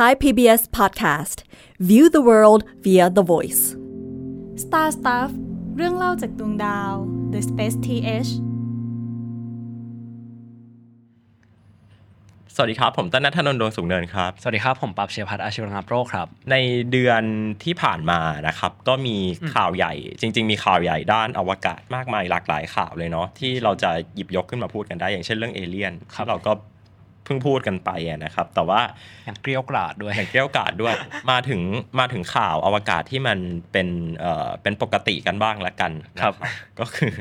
Thai PBS Podcast View the world via the voice Star Stuff เรื่องเล่าจากดวงดาว The Space TH สวัสดีครับ ผมต้นนัทนนท์ดวงสูงเนินครับ สวัสดีครับ ผมปับเชียพัฒน์อาชีวรังโรคครับ ในเดือนที่ผ่านมานะครับ ก็มีข่าวใหญ่ จริง ๆ มีข่าวใหญ่ด้านอวกาศมากมายหลากหลายข่าวเลยเนาะที่เราจะหยิบยกขึ้นมาพูดกันได้อย่างเช่นเรื่องเอเลี่ยนครับที่เราก็เพิ่งพูดกันไปอะนะครับ แต่ว่าอย่างเกลียวกราดด้วยอย่างเกลียวกราดด้วย มาถึงมาถึงข่าวอวกาศที่มันเป็นเอ่อเป็นปกติกันบ้างละกันนะครับ ก็คือ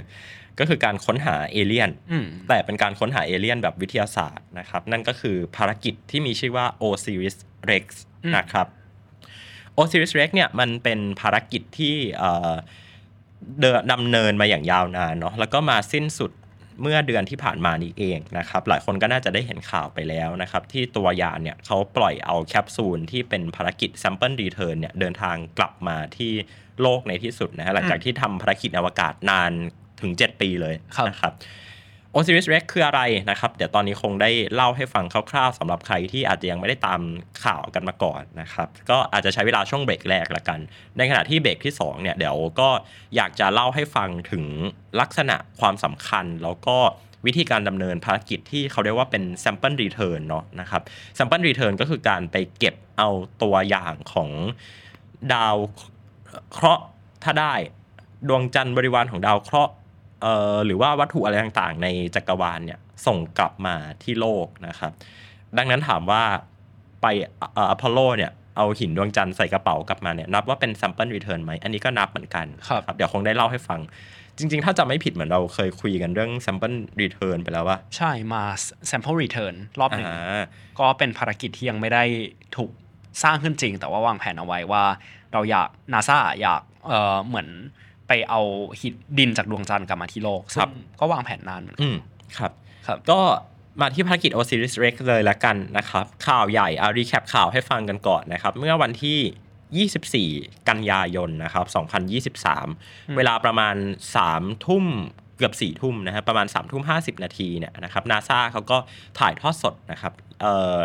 ก็คือการค้นหาเอเลี่ยนอืมแต่เป็นการค้นหาเอเลี่ยนแบบวิทยาศาสตร์นะครับ นั่นก็คือภารกิจที่มีชื่อว่า OSIRIS REx อืมนะครับ OSIRIS REx เนี่ยมันเป็นภารกิจที่เอ่อเดินดำเนินมาอย่างยาวนานเนาะแล้วก็มาสิ้นสุด เมื่อเดือนที่ผ่านมานี้เองนะครับหลายคนก็น่าจะได้เห็นข่าวไปแล้วนะครับที่ตัวยานเนี่ยเขาปล่อยเอาแคปซูลที่เป็นภารกิจ Sample Return เนี่ยเดินทางกลับมาที่โลกในที่สุดนะฮะหลังจากที่ทำภารกิจอวกาศนานถึง 7 ปีเลยนะครับ Osiris Rex คืออะไรนะครับ เดี๋ยวตอนนี้คงได้เล่าให้ฟังคร่าวๆสำหรับใครที่อาจจะยังไม่ได้ตามข่าวกันมาก่อนนะครับ ก็อาจจะใช้เวลาช่วงเบรกแรกละกัน ในขณะที่เบรกที่2เนี่ยเดี๋ยวก็อยากจะเล่าให้ฟังถึงลักษณะความสำคัญแล้วก็วิธีการดำเนินภารกิจที่เขาเรียกว่าเป็น sample return เนาะนะครับ sample return ก็คือการไปเก็บเอาตัวอย่างของดาวเคราะห์ถ้าได้ ดวงจันทร์บริวารของดาวเคราะห์ เอ่อหรือว่าวัตถุอะไรต่างๆ ในจักรวาลเนี่ยส่งกลับมาที่โลกนะครับ ดังนั้นถามว่าไปอพอลโลเนี่ยเอาหินดวงจันทร์ใส่กระเป๋ากลับมาเนี่ยนับว่าเป็น sample return ไหมอันนี้ก็นับเหมือนกันครับนะเดี๋ยวคงได้เล่าให้ฟัง จริง ๆ ถ้าจะไม่ผิดเหมือนเราเคยคุยกันเรื่อง sample return ไปแล้วว่า ใช่มา sample return รอบหนึ่งอ่าก็เป็นภารกิจที่ยังไม่ได้ถูกสร้างขึ้นจริง แต่ว่าวางแผนเอาไว้ว่า เราอยากนาซาอยากเอ่อเหมือน ไปเอาหินดินจากดวงจันทร์กลับมาที่โลกครับซึ่งก็วางแผนนานเหมือนกันอืมครับครับ ก็มาที่ภารกิจ Osiris Rex เลยละกันนะครับ ข่าวใหญ่เอารีแคปข่าวให้ฟังกันก่อนนะครับ เมื่อวันที่ 24 กันยายนนะครับ 2023 เวลาประมาณ 3 ทุ่มเกือบ4ทุ่มนะครับประมาณ3ทุ่ม50 นาทีเนี่ยนะครับนาซาเขาก็ถ่ายทอดสดนะครับเอ่อ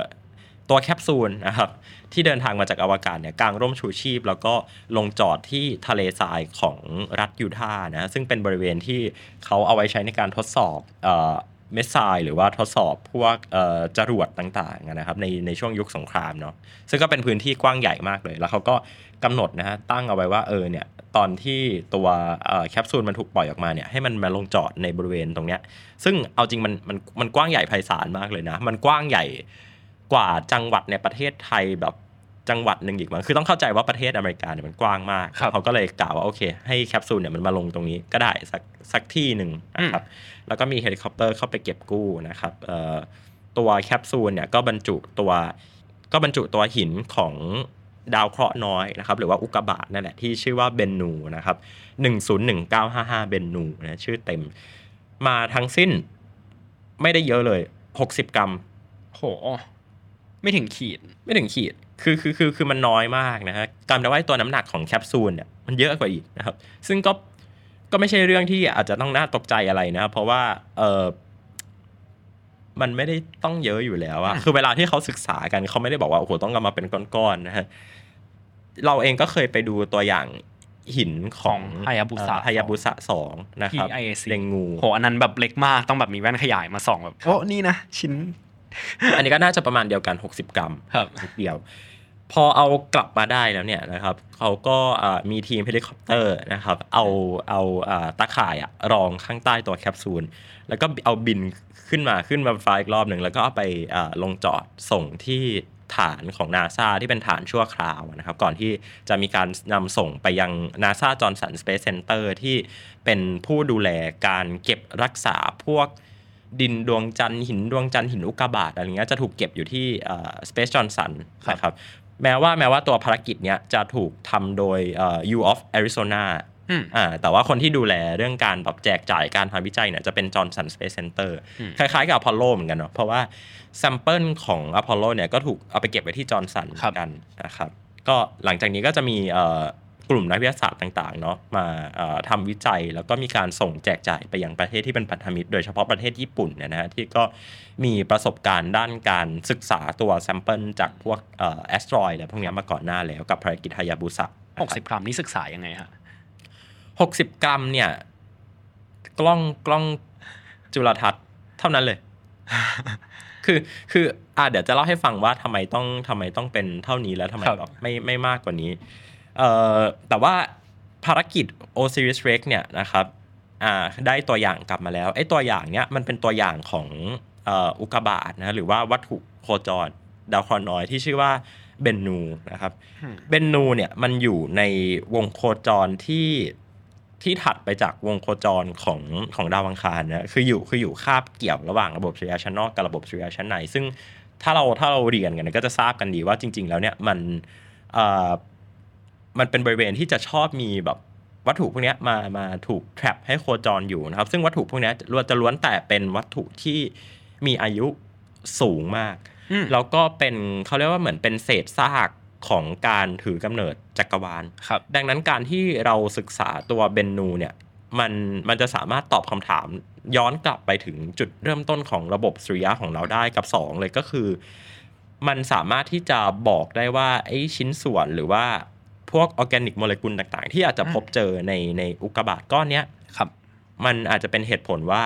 ตัวแคปซูลนะครับที่เดินทางมาจากอวกาศเนี่ยกางร่มชูชีพ แล้วก็ลงจอดที่ทะเลทรายของรัฐยูทาห์นะซึ่งเป็นบริเวณที่เขาเอาไว้ใช้ในการทดสอบเมสไซหรือว่าทดสอบพวกจรวดต่างๆนะครับในในช่วงยุคสงครามเนาะซึ่งก็เป็นพื้นที่กว้างใหญ่มากเลย แล้วเขาก็กำหนดนะฮะตั้งเอาไว้ว่าเออเนี่ยตอนที่ตัวแคปซูลมันถูกปล่อยออกมาเนี่ยให้มันมาลงจอดในบริเวณตรงเนี้ยซึ่งเอาจริงมันมันมันกว้างใหญ่ไพศาลมากเลยนะ มันกว้างใหญ่ กว่าจังหวัดในประเทศไทยแบบจังหวัดหนึ่งอีกมั้งคือต้องเข้าใจว่าประเทศอเมริกาเนี่ยมันกว้างมากครับเขาก็เลยกล่าวว่าโอเค ให้แคปซูลเนี่ยมันมาลงตรงนี้ก็ได้สักสักที่หนึ่งนะครับแล้วก็มีเฮลิคอปเตอร์เข้าไปเก็บกู้นะครับเอ่อตัวแคปซูลเนี่ยก็บรรจุตัวก็บรรจุตัวหินของดาวเคราะห์น้อยนะครับหรือว่าอุกกาบาตนั่นแหละที่ชื่อว่าเบนนูนะครับ101955 เบนนูนะชื่อเต็มมาทั้งสิ้นไม่ได้เยอะเลย 60 กรัมโห ไม่ถึงขีด ไม่ถึงขีด คือคือคือคือมันน้อยมากนะฮะกำแต่ว่าตัวน้ำหนักของแคปซูลเนี่ยมันเยอะกว่าอีกนะครับ ซึ่งก็ก็ไม่ใช่เรื่องที่อาจจะต้องน่าตกใจอะไรนะครับเพราะว่าเออมันไม่ได้ต้องเยอะอยู่แล้วอะคือเวลาที่เขาศึกษากันเขาไม่ได้บอกว่าโอ้โหต้องเอามาเป็นก้อนๆนะฮะเราเองก็เคยไปดูตัวอย่างหินของของ Hayabusa ฮายาบุสะสองนะครับ TIAC เรงูโหอันนั้นแบบเล็กมากต้องแบบมีแว่นขยายมาส่องแบบโอ้นี่นะชิ้น อันนี้ก็น่าจะประมาณเดียวกัน 60 กรัมครับนิดเดียว พอเอากลับมาได้แล้วเนี่ยนะครับเขาก็อ่ามีทีมเฮลิคอปเตอร์นะครับ เอาเอาอ่าตาข่ายอะรองข้างใต้ตัวแคปซูล แล้วก็เอาบินขึ้นมาขึ้นมา fly อีกรอบหนึ่งแล้วก็เอาไปอ่าลงจอดส่งที่ฐานของนาซาที่เป็นฐานชั่วคราวนะครับ ก่อนที่จะมีการนำส่งไปยัง NASA Johnson Space Center ที่เป็นผู้ดูแลการเก็บรักษาพวก ดินดวงจันทร์หินดวงจันทร์หินอุกกาบาตอะไรเงี้ยจะถูกเก็บอยู่ที่ Space Johnson นะครับแม้ว่าแม้ว่าตัวภารกิจเนี้ยจะถูกทำโดยเอ่อ U of Arizona อืมอ่าแต่ว่าคนที่ดูแลเรื่องการแบบแจกจ่ายการทำวิจัยเนี่ยจะเป็น Johnson Space Center อืมคล้ายๆกับอพอลโลเหมือนกันเนาะเพราะว่า sample ของอพอลโลเนี่ยก็ถูกเอาไปเก็บไว้ที่ Johnson เหมือนกันนะครับก็หลังจากนี้ก็จะมีเอ่อ กลุ่มนักวิทยาศาสตร์ต่างๆเนาะมาเอ่อทำวิจัยแล้วก็มีการส่งแจกจ่ายไปยังประเทศที่เป็นพันธมิตร โดยเฉพาะประเทศญี่ปุ่นเนี่ยนะฮะที่ก็มีประสบการณ์ด้านการศึกษาตัว sample จากพวกเอ่อ asteroid อะไรพวกเนี้ยมาก่อนหน้าแล้วกับภารกิจฮายาบุสะ60 กรัมนี่ศึกษายังไงฮะหกสิบกรัมเนี่ย กล้องกล้องจุลทรรศน์เท่านั้นเลย คือคืออ่าเดี๋ยวจะเล่าให้ฟังว่าทำไมต้องทำไมต้องเป็นเท่านี้แล้วทำไมครับแบบไม่ไม่มากกว่านี้เอ่อ แต่ว่าภารกิจ Osiris Rex เนี่ยนะครับอ่าได้ตัวอย่างกลับมาแล้วไอ้ตัวอย่างเนี้ยมันเป็นตัวอย่างของเอ่ออุกกาบาตนะหรือว่าวัตถุโคจรดาวเคราะห์น้อยที่ชื่อว่าเบนนูนะครับเบนนูเนี่ยมันอยู่ในวงโคจรที่ที่ถัดไปจากวงโคจรของของดาวอังคารนะคืออยู่คืออยู่คาบเกี่ยวระหว่างระบบสุริยะชั้นนอกกับระบบสุริยะชั้นในซึ่งถ้าเราถ้าเราเรียนกันก็จะทราบกันดีว่าจริง ๆ แล้วเนี่ยมันเอ่อ มันเป็นบริเวณที่จะชอบมีแบบวัตถุพวกเนี้ยมามาถูกแทรปให้โคจรอยู่นะครับ ซึ่งวัตถุพวกเนี้ยล้วนจะล้วนแต่เป็นวัตถุที่มีอายุสูงมากอืมแล้วก็เป็นเขาเรียกว่าเหมือนเป็นเศษซากของการถือกำเนิดจักรวาลครับ ดังนั้นการที่เราศึกษาตัวเบนนูเนี่ยมันมันจะสามารถตอบคำถามย้อนกลับไปถึงจุดเริ่มต้นของระบบสุริยะของเราได้กับ 2 เลยก็คือ มันสามารถที่จะบอกได้ว่าไอ้ชิ้นส่วนหรือว่า พวกออร์แกนิกโมเลกุลต่างๆ ที่อาจจะพบเจอในในอุกกาบาตก้อนเนี้ยครับ มันอาจจะเป็นเหตุผลว่า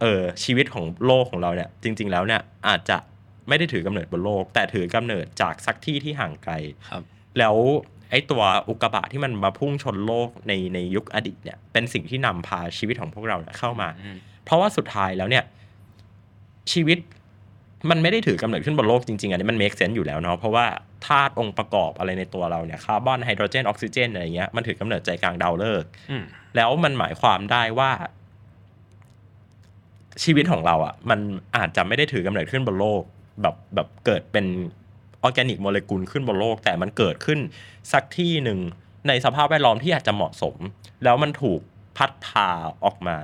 เออชีวิตของโลกของเราเนี่ย จริง ๆ แล้วเนี่ยอาจจะไม่ได้ถือกำเนิดบนโลก แต่ถือกำเนิดจากสักที่ที่ห่างไกลครับ แล้วไอ้ตัวอุกกาบาตที่มันมาพุ่งชนโลกในในยุคอดีตเนี่ยเป็นสิ่งที่นำพาชีวิตของพวกเราเนี่ยเข้ามาอืมเพราะว่าสุดท้ายแล้วเนี่ยชีวิต มันไม่ได้ถือกำเนิดขึ้นบนโลกจริงๆ อันนี้มัน make sense อยู่แล้วเนาะเพราะว่าธาตุองค์ประกอบอะไรในตัวเราเนี่ยคาร์บอนไฮโดรเจนออกซิเจนอะไรเงี้ยมันถือกำเนิดใจกลางดาวฤกษ์อืมแล้วมันหมายความได้ว่า ชีวิตของเราอะ มันอาจจะไม่ได้ถือกำเนิดขึ้นบนโลก แบบแบบเกิดเป็นออร์แกนิกโมเลกุลขึ้นบนโลก แต่มันเกิดขึ้นสักที่หนึ่งในสภาพแวดล้อมที่อาจจะเหมาะสม แล้วมันถูกพัดพาออกมา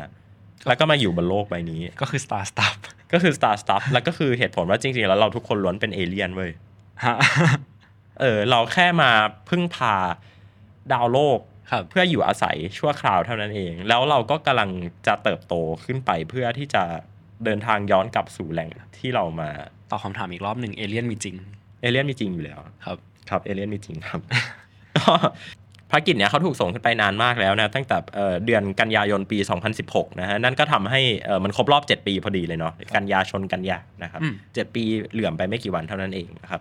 แล้วก็มาอยู่บนโลกใบนี้ ก็คือ Star Stuff ก็คือ Star Stuff แล้วก็คือเหตุผลว่าจริง ๆ แล้วเราทุกคนล้วนเป็นเอเลี่ยนเว้ยฮะเออเราแค่มาพึ่งพาดาวโลกครับเพื่ออยู่อาศัยชั่วคราวเท่านั้นเอง แล้วเราก็กำลังจะเติบโตขึ้นไปเพื่อที่จะเดินทางย้อนกลับสู่แหล่งที่เรามาตอบคำถามอีกรอบหนึ่งเอเลี่ยนมีจริงเอเลี่ยนมีจริงอยู่แล้วครับ ครับเอเลี่ยนมีจริงครับก็ ภารกิจเนี้ยเขาถูกส่งขึ้นไปนานมากแล้วนะตั้งแต่เอ่อเดือนกันยายนปี 2016 นะฮะนั่นก็ทำให้เอ่อมันครบรอบ 7 ปีพอดีเลยเนาะกันยาชนกันยานะครับอืมเจ็ดปีเหลื่อมไปไม่กี่วันเท่านั้นเองนะครับ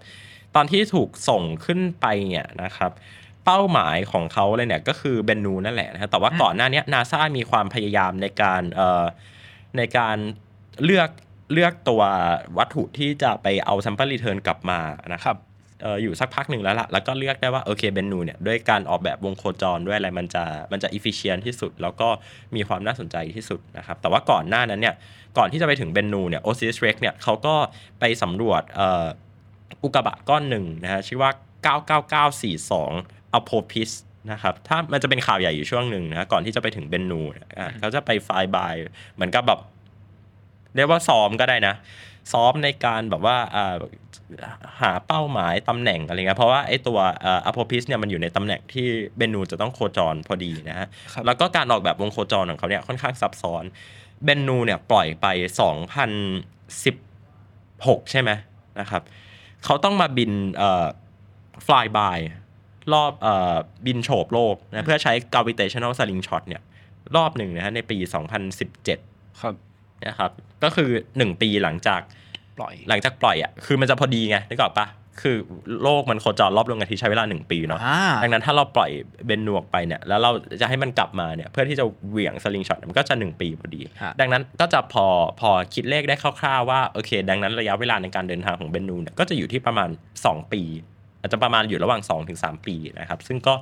ตอนที่ถูกส่งขึ้นไปเนี่ยนะครับเป้าหมายของเขาเลยเนี่ยก็คือเบนนูนั่นแหละนะฮะแต่ว่าก่อนหน้าเนี้นาซามีความพยายามในการเอ่อในการเลือกเลือกตัววัตถุที่จะไปเอา sample return กลับมานะครับเอ่ออยู่สักพักหนึ่งแล้วล่ะ แล้วก็เลือกได้ว่าโอเคเบนนูเนี่ยด้วยการออกแบบวงโคจรด้วยอะไรมันจะมันจะ efficient ที่สุด แล้วก็มีความน่าสนใจที่สุดนะครับ แต่ว่าก่อนหน้านั้นเนี่ยก่อนที่จะไปถึงเบนนูเนี่ย Osiris Rex เนี่ยเขาก็ไปสำรวจเอ่ออุกกาบาตก้อนหนึ่งนะฮะชื่อว่า 99942 a p o p i s นะครับถ้ามันจะเป็นข่าวใหญ่อยู่ช่วงหนึ่งนะก่อนที่จะไปถึงเบนนูเนี่ยอะเขาจะไปไฟล์บายเหมือนกับแบบเรียกว่าซ้อมก็ได้นะ ซ้อมในการแบบว่าอ่า หาเป้าหมายตำแหน่งอะไรเงี้ยเพราะว่าไอ้ตัวอะโพพิสเนี่ยมันอยู่ในตำแหน่งที่เบนูจะต้องโคจรพอดีนะฮะครับแล้วก็การออกแบบวงโคจรของเขาเนี่ยค่อนข้างซับซ้อนเบนูเนี่ยปล่อยไป 2016 ใช่ไหมนะครับเขาต้องมาบินเอ่อ fly by รอบเอ่อบินโฉบโลกนะเพื่อใช้ gravitational slingshot เนี่ยรอบหนึ่งนะฮะในปี 2017 ครับนะครับก็คือ 1 ปีหลังจาก ปล่อย หลังจากปล่อยอะคือมันจะพอดีไงนึกออกปะคือโลกมันโคจรรอบดวงอาทิตย์ใช้เวลา1ปีเนาะอ่าดังนั้นถ้าเราปล่อยเบนนูออกไปเนี่ยแล้วเราจะให้มันกลับมาเนี่ยเพื่อที่จะเหวี่ยงสลิงช็อตมันก็จะ 1 ปีพอดีฮะดังนั้นก็จะพอพอคิดเลขได้คร่าวๆว่าโอเค ดังนั้นระยะเวลาในการเดินทางของเบนนูเนี่ยก็จะอยู่ที่ประมาณ 2 ปี อาจจะประมาณอยู่ระหว่าง 2-3 ปีนะครับซึ่งก็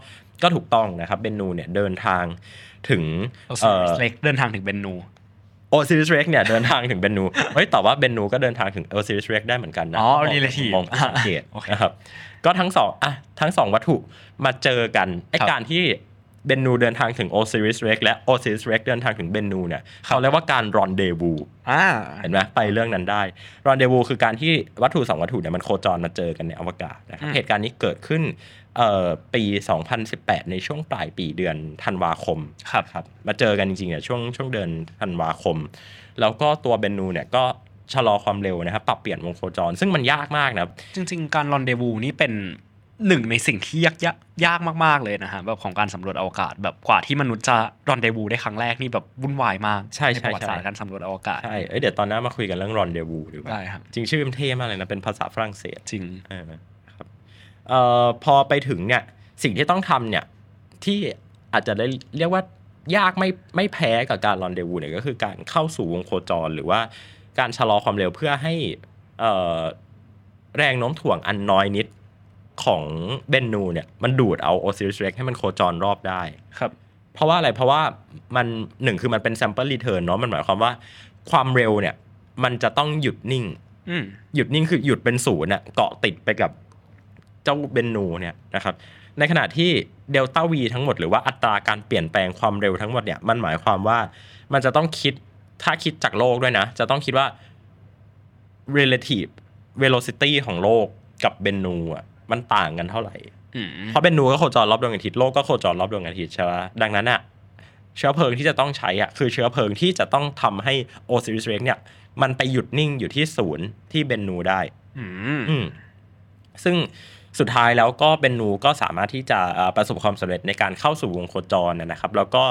ก็ถูกต้องนะครับเบนนูเนี่ยเดินทางถึง OSI เอ่อ RIS-REx เดินทางถึงเบนนู OSIRIS-REx เนี่ยเดินทางถึงเบนนูเฮ้ยแต่ว่าเบนนูก็เดินทางถึง OSIRIS-REx ได้เหมือนกันนะอ๋อมง relative มองสังเกตโอเคนะครับก็ทั้งสองอะทั้งสองวัตถุมาเจอกันไอครับการที่เบนนูเดินทางถึง OSIRIS-REx และ OSIRIS-REx เดินทางถึงเบนนูเนี่ยเขาเรียกว่าการ rendezvous อ่าเห็นไหมไปเรื่องนั้นได้ rendezvous คือการที่วัตถุสองวัตถุเนี่ยมันโคจรมาเจอกันในอวกาศนะครับอืมเหตุการณ์นี้เกิดขึ้น เอ่อปี 2018 ในช่วงปลายปีเดือนธันวาคมครับครับมาเจอกันจริงๆเนี่ยช่วงช่วงเดือนธันวาคม แล้วก็ตัวเบนนูเนี่ยก็ชะลอความเร็วนะครับปรับเปลี่ยนวงโคจร ซึ่งมันยากมากนะครับจริง ๆ การรอนเดวูนี่เป็นหนึ่งในสิ่งที่ยากยากยากมาก ๆ เลยนะฮะแบบของการสำรวจอวกาศแบบกว่าที่มนุษย์จะรอนเดวูได้ครั้งแรกนี่แบบวุ่นวายมากใช่ใช่ประวัติศาสตใช่ร์การสำรวจอวกาศใช่เอ้ยเดี๋ยวตอนหน้ามาคุยกันเเรื่อง rendezvous ดีกว่าได้ครับจริงชื่อมันเท่มากเลยนะเป็นภาษาฝรั่งเศสจริง เออครับเอ่อพอไปถึงเนี่ยสิ่งที่ต้องทำเนี่ยที่อาจจะได้เรียกว่ายากไม่ไม่แพ้กับการ rendezvous เนี่ยก็คือการเข้าสู่วงโคจร หรือว่าการชะลอความเร็วเพื่อให้เอ่อแรงโน้มถ่วงอันน้อยนิดของเบนนูเนี่ยมันดูดเอา OSIRIS-REx ให้มันโคจรรอบได้ครับ เพราะว่าอะไรเพราะว่ามันหนึ่งคือมันเป็น sample return เนาะมันหมายความว่าความเร็วเนี่ย มันจะต้องหยุดนิ่งอืมหยุดนิ่งคือหยุดเป็นศูนย์น่ะเกาะติดไปกับ เจ้าเบนนูเนี่ยนะครับในขณะที่เดลต้าวีทั้งหมดหรือว่าอัตราการเปลี่ยนแปลงความเร็วทั้งหมดเนี่ยมันหมายความว่ามันจะต้องคิดถ้าคิดจากโลกด้วยนะ จะต้องคิดว่า relative velocity ของโลกกับเบนนูอะมันต่างกันเท่าไหร่อืมเพราะเบนนูก็โคจรรอบดวงอาทิตย์โลกก็โคจรรอบดวงอาทิตย์ใช่ไหมดังนั้นอะเชื้อเพลิงที่จะต้องใช้อะคือเชื้อเพลิงที่จะต้องทำให้โอซิริสเร็กเนี่ย มันไปหยุดนิ่งอยู่ที่ศูนย์ที่เบนนูได้ อืมอืมซึ่ง สุดท้ายแล้วก็เบนนูก็สามารถที่จะประสบความสำเร็จในการเข้าสู่วงโคจรนะครับ แล้วก็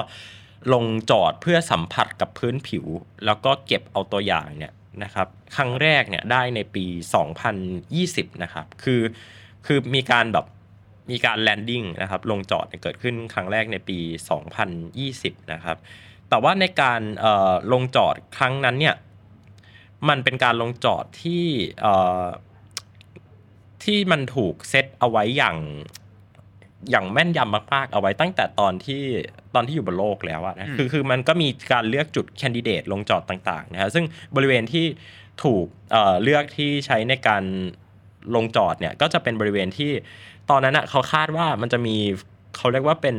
ลงจอดเพื่อสัมผัสกับพื้นผิว แล้วก็เก็บเอาตัวอย่างเนี่ยนะครับครั้งแรกเนี่ยได้ในปี 2020 นะครับคือคือมีการแบบมีการแลนดิ้งนะครับลงจอดเกิดขึ้นครั้งแรกในปี 2020 นะครับแต่ว่าในการลงจอดครั้งนั้นเนี่ยมันเป็นการลงจอดที่ ที่มันถูกเซตเอาไว้อย่างอย่างแม่นยำมากๆ เอาไว้ตั้งแต่ตอนที่ตอนที่อยู่บนโลกแล้วอะนะอืมคือคือมันก็มีการเลือกจุดแคนดิเดตลงจอดต่างๆนะฮะซึ่งบริเวณที่ถูกเอ่อเลือกที่ใช้ในการลงจอดเนี่ยก็จะเป็นบริเวณที่ตอนนั้นอะเขาคาดว่ามันจะมีเขาเรียกว่าเป็น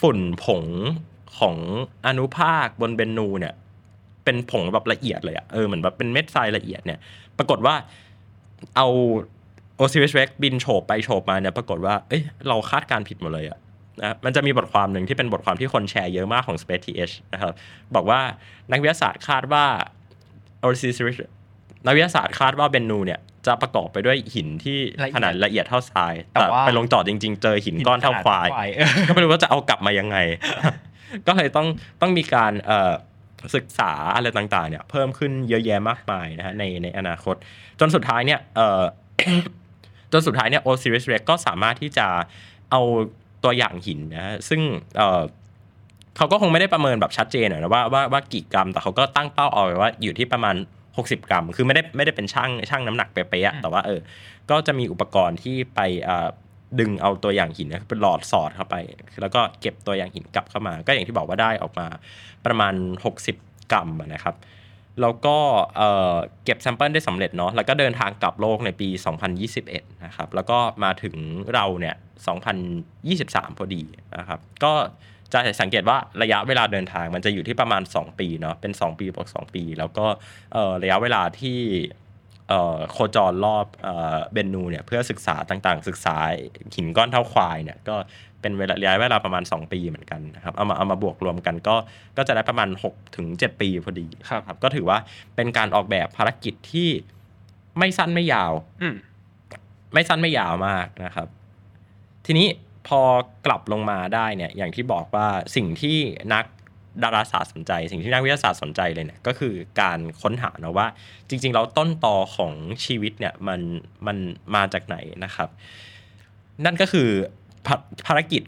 ฝุ่นผงของอนุภาคบนเบนนูเนี่ยเป็นผงแบบละเอียดเลยอะเออเหมือนแบบเป็นเม็ดทรายละเอียดเนี่ย ปรากฏว่า เอาโอซิริสเร็กบินโฉบไปโฉบมาเนี่ยปรากฏว่าเอ้ยเราคาดการณ์ผิดหมดเลยอะนะมันจะมีบทความหนึ่งที่เป็นบทความที่คนแชร์เยอะมากของ Space TH นะครับ บอกว่านักวิทยาศาสตร์คาดว่าโอซิริสนักวิทยาศาสตร์คาดว่าเบนนูเนี่ยจะประกอบไปด้วยหินที่ละเอียดขนาดละเอียดเท่าทราย แต่แต่ว่าไปลงจอดจริง ๆ เจอหินก้อนเท่าควายเออก็ไม่รู้ว่าจะเอากลับมายังไง ก็เลยต้องต้องมีการเอ่อ ศึกษาอะไรต่างๆเนี่ยเพิ่มขึ้นเยอะแยะมากมายนะฮะในในอนาคต จนสุดท้ายเนี่ยเอ่อจนสุดท้ายเนี่ยโอซิริสเร็กก็สามารถที่จะเอาตัวอย่างหินนะฮะซึ่งเอ่อเขาก็คงไม่ได้ประเมินแบบชัดเจนนะว่าว่าว่ากี่กรัม แต่เขาก็ตั้งเป้าเอาไว้ว่าอยู่ที่ประมาณ 60 กรัม คือไม่ได้ไม่ได้เป็นชั่งชั่งน้ำหนักเป๊ะๆอะแต่ว่าเออก็จะมีอุปกรณ์ที่ไป ดึงเอาตัวอย่างหินนะเป็นหลอดสอดเข้าไป แล้วก็เก็บตัวอย่างหินกลับเข้ามา ก็อย่างที่บอกว่าได้ออกมาประมาณ 60 กรัมนะครับแล้วก็เก็บ sample ได้สำเร็จเนาะแล้วก็เดินทางกลับโลกในปี 2021 นะครับ แล้วก็มาถึงเราเนี่ย 2023 พอดีนะครับ ก็จะสังเกตว่าระยะเวลาเดินทางมันจะอยู่ที่ประมาณ 2 ปีเนาะเป็น 2 ปีบวก2ปี แล้วก็ระยะเวลาที่ โคจรรอบเอ่อเบนนูเนี่ยเพื่อศึกษาต่างๆ ศึกษาหินก้อนเท่าควายเนี่ยก็เป็นเวลาระยะเวลาประมาณ 2 ปีเหมือนกันนะครับเอามาเอามาบวกรวมกันก็ก็จะได้ประมาณ6ถึง7ปีพอดีครับครับก็ถือว่าเป็นการออกแบบภารกิจที่ไม่สั้นไม่ยาวอืมไม่สั้นไม่ยาวมากนะครับ ทีนี้พอกลับลงมาได้เนี่ยอย่างที่บอกว่าสิ่งที่นัก ดาราศาสตร์สนใจ สิ่งที่นักวิทยาศาสตร์สนใจเลยเนี่ยก็คือการค้นหานะว่า จริง ๆ แล้วต้นตอของชีวิตเนี่ยมันมันมาจากไหนนะครับ นั่นก็คือภาภารกิจ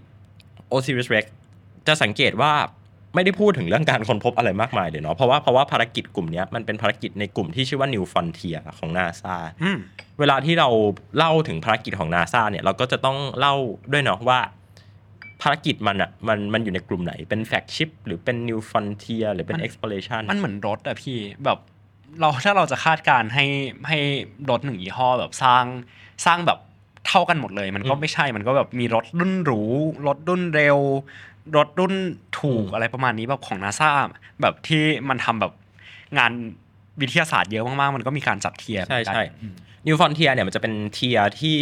Osiris Rex จะสังเกตว่าไม่ได้พูดถึงเรื่องการค้นพบอะไรมากมายเลยเนาะเพราะว่าเพราะว่าภารกิจกลุ่มเนี้ยมันเป็นภารกิจในกลุ่มที่ชื่อว่า New Frontier ของ NASA อืมเวลาที่เราเล่าถึงภารกิจของนาซาเนี่ยเราก็จะต้องเล่าด้วยเนาะว่า ภารกิจมันอะมันมันอยู่ในกลุ่มไหนเป็นแฟกชิปหรือเป็น New Frontier หรือเป็นมัน Exploration มันเหมือนรถอะพี่แบบเราถ้าเราจะคาดการณ์ให้ให้รถหนึ่งยี่ห้อแบบสร้างสร้างแบบทท่ากันหมดเลย มันก็ไม่ใช่มันก็แบบมีรถรุ่นหรูรถรุ่นเร็ว รถรุ่นถูกอืมอะไรประมาณนี้แบบของนาซาแบบที่มันทำแบบงานวิทยาศาสตร์เยอะมากๆ มันก็มีการจัด tier ใช่เหมือนกันใช่อืม New Frontier เนี่ยมันจะเป็น tier ที่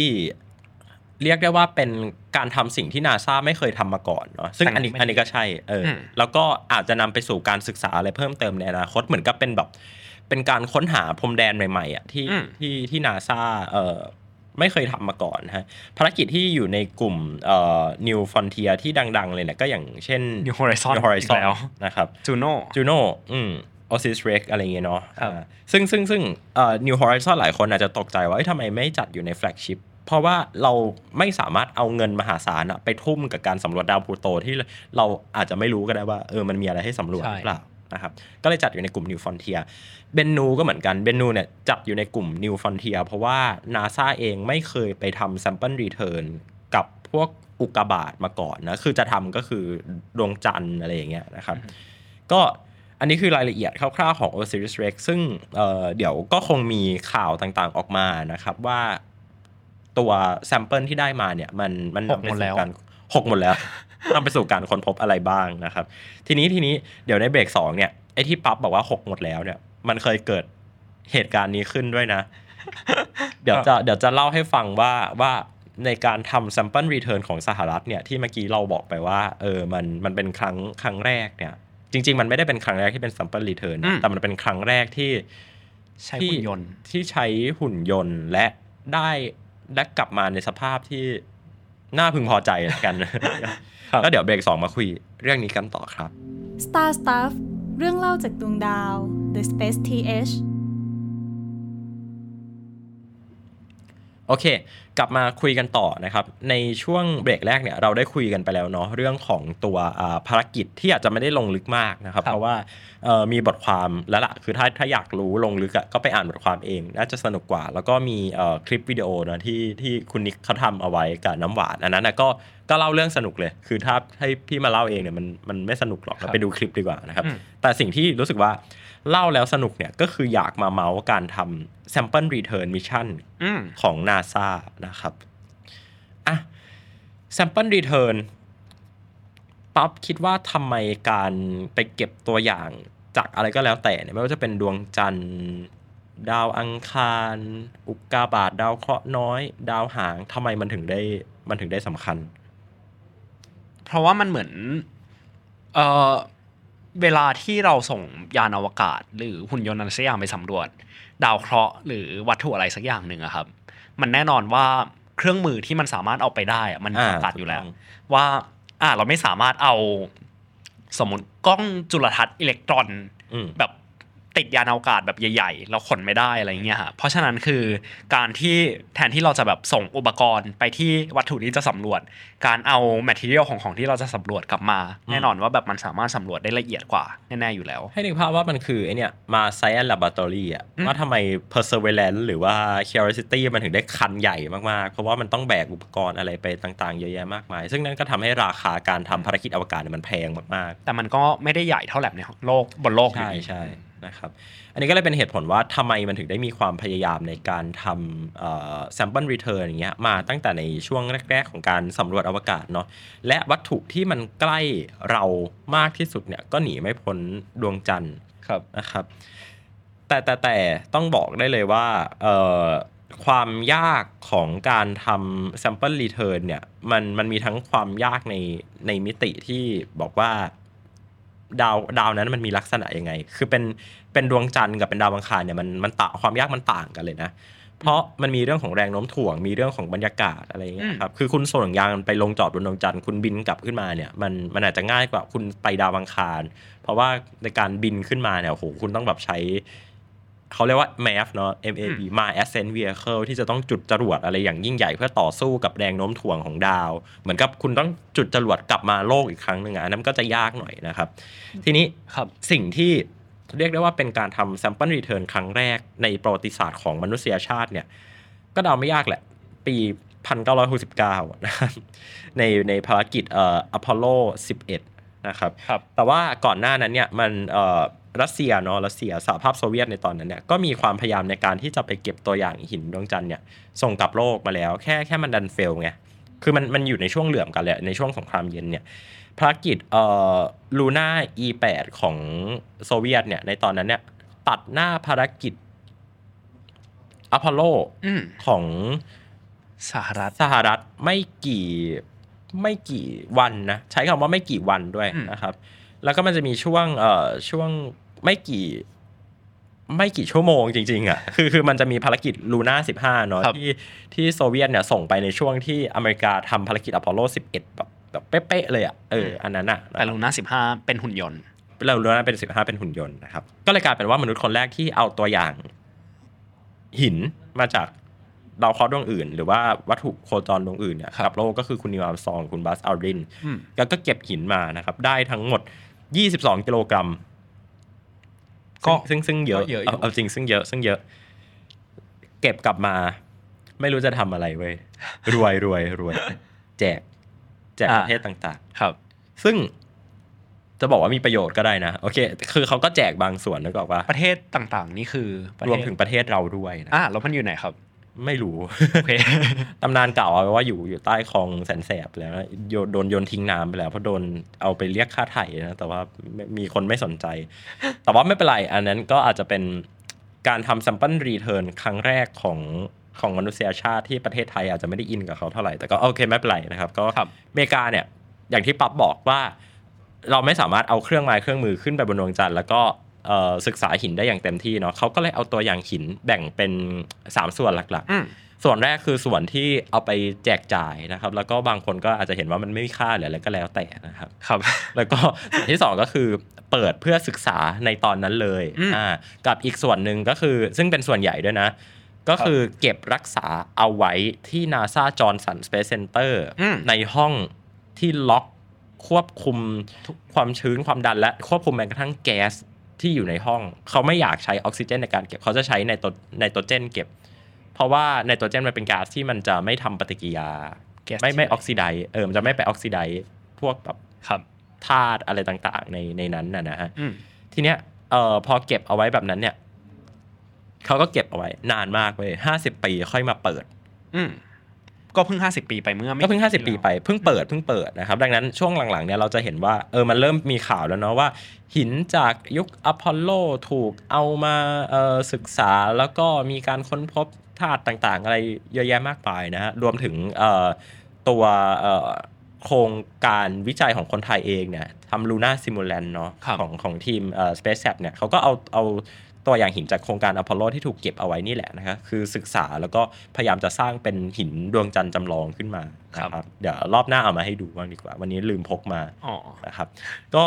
เรียกได้ว่าเป็นการทำสิ่งที่นาซาไม่เคยทำมาก่อนเนาะซึ่งอันนี้อันนี้ก็ใช่เอออมแล้วก็อาจจะนำไปสู่การศึกษาอะไรเพิ่มเติมในอนาคตเหมือนกับเป็นแบบเป็นการค้นหาพรมแดนใหม่ๆอะที่ที่ที่นาซาเออไม่เคยทำมาก่อนนะฮะภารกิจที่อยู่ในกลุ่มเอ่อ New Frontier ที่ดัง ๆ เลยเนี่ยก็อย่างเช่น New Horizon New Horizon อีกแล้วนะครับจูโน่จูโน่อืมออซิสเรกอะไรเงี้ยเนาะครับอ่าซึ่งซึ่งซึ่งเอ่อ New Horizon หลายคนอาจจะตกใจว่าเอ้ยทำไมไม่จัดอยู่ในแฟลกชิพ เพราะว่าเราไม่สามารถเอาเงินมหาศาลอะไปทุ่มกับการสำรวจดาวพลูโตที่เราอาจจะไม่รู้ก็ได้ว่าเออมันมีอะไรให้สำรวจใช่หรือเปล่านะครับก็เลยจัดอยู่ในกลุ่ม New Frontier เบนนูก็เหมือนกันเบนนูเนี่ยจัดอยู่ในกลุ่ม New Frontier เพราะว่า NASA เองไม่เคยไปทำ sample return กับพวกอุกกาบาตมาก่อนนะคือจะทำก็คือดวงจันทร์อะไรอย่างเงี้ยนะครับก็อันนี้คือรายละเอียดคร่าวๆของ OSIRIS-REx ซึ่งเอ่อเดี๋ยวก็คงมีข่าวต่างๆออกมานะครับว่า ตัว sample ที่ได้มาเนี่ยมันมันหกนำไปหมดแล้สู่วการหกหมดแล้วนำไปสู่การค้นพบอะไรบ้างนะครับ ทีนี้ทีนี้เดี๋ยวในเบรกสองเนี่ยไอ้ที่ปั๊บบอกว่าหกหมดแล้วเนี่ย มันเคยเกิดเหตุการณ์นี้ขึ้นด้วยนะ เดี๋ยวจะเดี๋ยวจะเล่าให้ฟังว่าว่าในการทำ sample return ของสหรัฐเนี่ยที่เมื่อกี้เราบอกไปว่าเออมันมันเป็นครั้งครั้งแรกเนี่ย จริง ๆ มันไม่ได้เป็นครั้งแรกที่เป็น sample return นะอืมแต่มันเป็นครั้งแรกที่ใช้ที่หุ่นยนต์ที่ใช้หุ่นยนต์และได้ และกลับมาในสภาพที่น่าพึงพอใจละกัน แล้วเดี๋ยวเบรกสองมาคุยเรื่องนี้กันต่อครับ Star Stuff เรื่องเล่าจากดวงดาว The Space TH โอเค กลับมาคุยกันต่อนะครับ ในช่วงเบรกแรกเนี่ยเราได้คุยกันไปแล้วเนาะเรื่องของตัวอ่าภารกิจที่อาจจะไม่ได้ลงลึกมากนะครับครับเพราะว่าเอ่อมีบทความแล้วล่ะคือถ้าถ้าอยากรู้ลงลึกอะก็ไปอ่านบทความเอง น่าจะสนุกกว่า แล้วก็มีเอ่อคลิปวิดีโอนะที่ที่คุณนิกเขาทำเอาไว้กับน้ำหวานอันนั้นนะก็ก็เล่าเรื่องสนุกเลย คือถ้าให้พี่มาเล่าเองเนี่ยมันมันไม่สนุกหรอกเราไปดูคลิปดีกว่านะครับอืมแต่สิ่งที่รู้สึกว่า เล่าแล้วสนุกเนี่ยก็คืออยากมาเมาส์การทำ sample return mission อืมของ NASA นะครับอะ sample return ปั๊บคิดว่าทำไมการไปเก็บตัวอย่างจากอะไรก็แล้วแต่เนี่ยไม่ว่าจะเป็นดวงจันทร์ ดาวอังคาร อุกกาบาตดาวเคราะห์น้อย ดาวหางทำไมมันถึงได้มันถึงได้สำคัญ เพราะว่ามันเหมือน เออ เวลาที่เราส่งยานอวกาศ หรือหุ่นยนต์อะไรสักอย่างไปสำรวจ ดาวเคราะห์หรือวัตถุอะไรสักอย่างหนึ่งอะครับ มันแน่นอนว่าเครื่องมือที่มันสามารถเอาไปได้อะมันอ่าจำกัดอยู่แล้วถูกต้องว่าอ่าเราไม่สามารถเอา สมมติกล้องจุลทรรศน์อิเล็กตรอนอืมแบบ ติดยานอวกาศแบบใหญ่ ๆ เราขนไม่ได้อะไรเงี้ยฮะเพราะฉะนั้นคือการที่แทนที่เราจะแบบส่งอุปกรณ์ไปที่วัตถุที่จะสำรวจ การเอาแมทเทียลของของที่เราจะสำรวจกลับมา แน่นอนว่าแบบมันสามารถสำรวจได้ละเอียดกว่าแน่ๆอยู่แล้ว ให้นึกภาพว่ามันคือไอเนี่ยมา Science Laboratory อะอืมว่าทำไม Perseverance หรือว่า Curiosity มันถึงได้คันใหญ่มากๆ เพราะว่ามันต้องแบกอุปกรณ์อะไรไปต่างๆ เยอะแยะมากมาย ซึ่งนั่นก็ทำให้ราคาการทำภารกิจอวกาศเนี่ยมันแพงมากๆ แต่มันก็ไม่ได้ใหญ่เท่าแลบในโลกบนโลกอยู่ใช่ดีใช่ นะครับ อันนี้ก็เลยเป็นเหตุผลว่าทำไมมันถึงได้มีความพยายามในการทำเอ่อ sample return อย่างเงี้ยมาตั้งแต่ในช่วงแรก ๆ ของการสำรวจอวกาศเนาะและวัตถุที่มันใกล้เรามากที่สุดเนี่ยก็หนีไม่พ้นดวงจันทร์ครับนะครับแต่แต่แต่ต้องบอกได้เลยว่าเอ่อความยากของการทำ sample return เนี่ยมันมันมีทั้งความยากในในมิติที่บอกว่า ดาวดาวนั้นมันมีลักษณะยังไง คือเป็นเป็นดวงจันทร์กับเป็นดาวอังคารเนี่ยมันมันต่างความยากมันต่างกันเลยนะ เพราะมันมีเรื่องของแรงโน้มถ่วงมีเรื่องของบรรยากาศอะไรอย่างเงี้ยครับคือคุณส่งยานไปลงจอดบนดวงจันทร์คุณบินกลับขึ้นมาเนี่ยมันมันอาจจะง่ายกว่าคุณไปดาวอังคาร เพราะว่าในการบินขึ้นมาเนี่ยโอ้โหคุณต้องแบบใช้ เขาเรียกว่า MAV เนาะ MAV มา Ascent Vehicle ที่จะต้องจุดจรวดอะไรอย่างยิ่งใหญ่เพื่อต่อสู้กับแรงโน้มถ่วงของดาว เหมือนกับคุณต้องจุดจรวดกลับมาโลกอีกครั้งหนึ่งอะอันนั้นก็จะยากหน่อยนะครับ ทีนี้ครับสิ่งที่เรียกได้ว่าเป็นการทำ sample return ครั้งแรกในประวัติศาสตร์ของมนุษยชาติเนี่ย ก็เดาไม่ยากแหละ ปี 1969 นะครับในในภารกิจเอ่อ Apollo 11 นะครับครับ แต่ว่าก่อนหน้านั้นเนี่ยมันเอ่อ รัสเซียเนาะรัสเซียสหภาพโซเวียตในตอนนั้นเนี่ยก็มีความพยายามในการที่จะไปเก็บตัวอย่างหินดวงจันทร์เนี่ยส่งกลับโลกมาแล้ว แค่แค่มันดันเฟลไงคือมันมันอยู่ในช่วงเหลื่อมกันแหละในช่วงสงครามเย็นเนี่ยภารกิจเอ่อลูน่า E8 ของโซเวียตเนี่ยในตอนนั้นเนี่ยตัดหน้าภารกิจอพอลโลอืมของสหรัฐสหรัฐไม่กี่ไม่กี่วันนะใช้คำว่าไม่กี่วันด้วยอืมนะครับ แล้วก็มันจะมีช่วงเอ่อช่วง ไม่กี่ไม่กี่ชั่วโมงจริงๆอะคือคือมันจะมีภารกิจลูน่าสิบห้าเนาะที่ที่โซเวียตเนี่ยส่งไปในช่วงที่อเมริกาทำภารกิจอพอลโลสิบเอ็ดแบบแบบเป๊ะๆเลยอะเอออันนั้นอะแต่ลูน่าสิบห้าเป็นหุ่นยนต์เรารู้นะเป็นสิบห้าเป็นหุ่นยนต์นะครับก็เลยกลายเป็นว่ามนุษย์คนแรกที่เอาตัวอย่าง หินมาจากดาวเคราะห์ดวงอื่น หรือว่าวัตถุโคจรดวงอื่นเนี่ยกับโลกก็คือคุณนิวอัลซองคุณบัสอัลดินอืมแล้วก็เก็บหินมานะครับ ได้ทั้งหมด 22 กิโลกรัม ก็ซึ่งซึ่งซึ่งเยอะก็เยอะอยู่เอาเอาจริงซึ่งเยอะซึ่งเยอะ เก็บกลับมา ไม่รู้จะทำอะไรเว้ยรวยรวยรวยแจก แจกประเทศต่างๆ ครับ ซึ่งจะบอกว่ามีประโยชน์ก็ได้นะ โอเค คือเขาก็แจกบางส่วนนึกออกปะประเทศต่างๆ นี่คือประรเทวมศถึงประเทศเราด้วยนะอ่าแล้วมันอยู่ไหนครับ ไม่รู้โอเคตำนานเก่าเอาไว้ว่าอยู่อยู่ใต้คลองแสนแสบแล้วนะโยนโดนโยนทิ้งน้ำไปแล้วเพราะโดนเอาไปเรียกค่าไถ่นะแต่ว่าไม่มีคนไม่สนใจ แต่ว่าไม่เป็นไร อันนั้นก็อาจจะเป็นการทำ sample return ครั้งแรกของของมนุษยชาติที่ประเทศไทยอาจจะไม่ได้อินกับเขาเท่าไหร่ แต่ก็โอเคไม่เป็นไรนะครับ ก็ครับอเมริกาเนี่ยอย่างที่ปั๊บบอกว่า เราไม่สามารถเอาเครื่องไม้เครื่องมือขึ้นไปบนดวงจันทร์แล้วก็เอ่อ ศึกษาหินได้อย่างเต็มที่เนาะเขาก็เลยเอาตัวอย่างหินแบ่งเป็น 3 ส่วนหลักอืมๆส่วนแรกคือส่วนที่เอาไปแจกจ่ายนะครับ แล้วก็บางคนก็อาจจะเห็นว่ามันไม่มีค่าหรืออะไรก็แล้วแต่นะครับครับ แล้วก็ส่วนที่สองก็คือเปิดเพื่อศึกษาในตอนนั้นเลยอืมอ่ากับอีกส่วนหนึ่งก็คือซึ่งเป็นส่วนใหญ่ด้วยนะก็คือเก็บรักษาเอาไว้ที่ NASA Johnson Space Center อืมในห้องที่ล็อกควบคุมความชื้นความดันและควบคุมแม้กระทั่งแก๊ส ที่อยู่ในห้อง เขาไม่อยากใช้ออกซิเจนในการเก็บเขาจะใช้ไนโตรไนโตรเจนเก็บ เพราะว่าไนโตรเจนมันเป็นก๊าซที่มันจะไม่ทำปฏิกิริยาแก๊สไม่ไม่ที่ออกซิไดซ์เออมันจะไม่ไปออกซิไดซ์พวกแบบครับธาตุอะไรต่างๆ ในในนั้นนะนะฮะอืมทีเนี้ยเอ่อพอเก็บเอาไว้แบบนั้นเนี่ยเขาก็เก็บเอาไว้ นานมากเลยห้าสิบปีค่อยมาเปิด อืม ก็เพิ่งห้าสิบปีไปเมื่อไม่ก็เพิ่งกี่ห้าสิบปีไปเพิ่งเปิดเพิ่งเปิดนะครับดังนั้นช่วงหลังๆเนี่ยเราจะเห็นว่าเออมันเริ่มมีข่าวแล้วเนาะว่า หินจากยุคอพอลโลถูกเอามาเอ่อศึกษาแล้วก็มีการค้นพบธาตุต่างๆ อะไรเยอะแยะมากมายนะฮะรวมถึงเอ่อตัวเอ่อ โครงการวิจัยของคนไทยเองเนี่ยทำลูน่าซิมูเลนเนาะครับของของทีมเอ่อ Space Lab เนี่ยเขาก็เอาเอาตัวอย่างหินจากโครงการอพอลโลที่ถูกเก็บเอาไว้นี่แหละนะครับคือศึกษาแล้วก็พยายามจะสร้างเป็นหินดวงจันทร์จำลองขึ้นมานะครับเดี๋ยวรอบหน้าเอามาให้ดูบ้างดีกว่า วันนี้ลืมพกมาอ๋อนะครับก็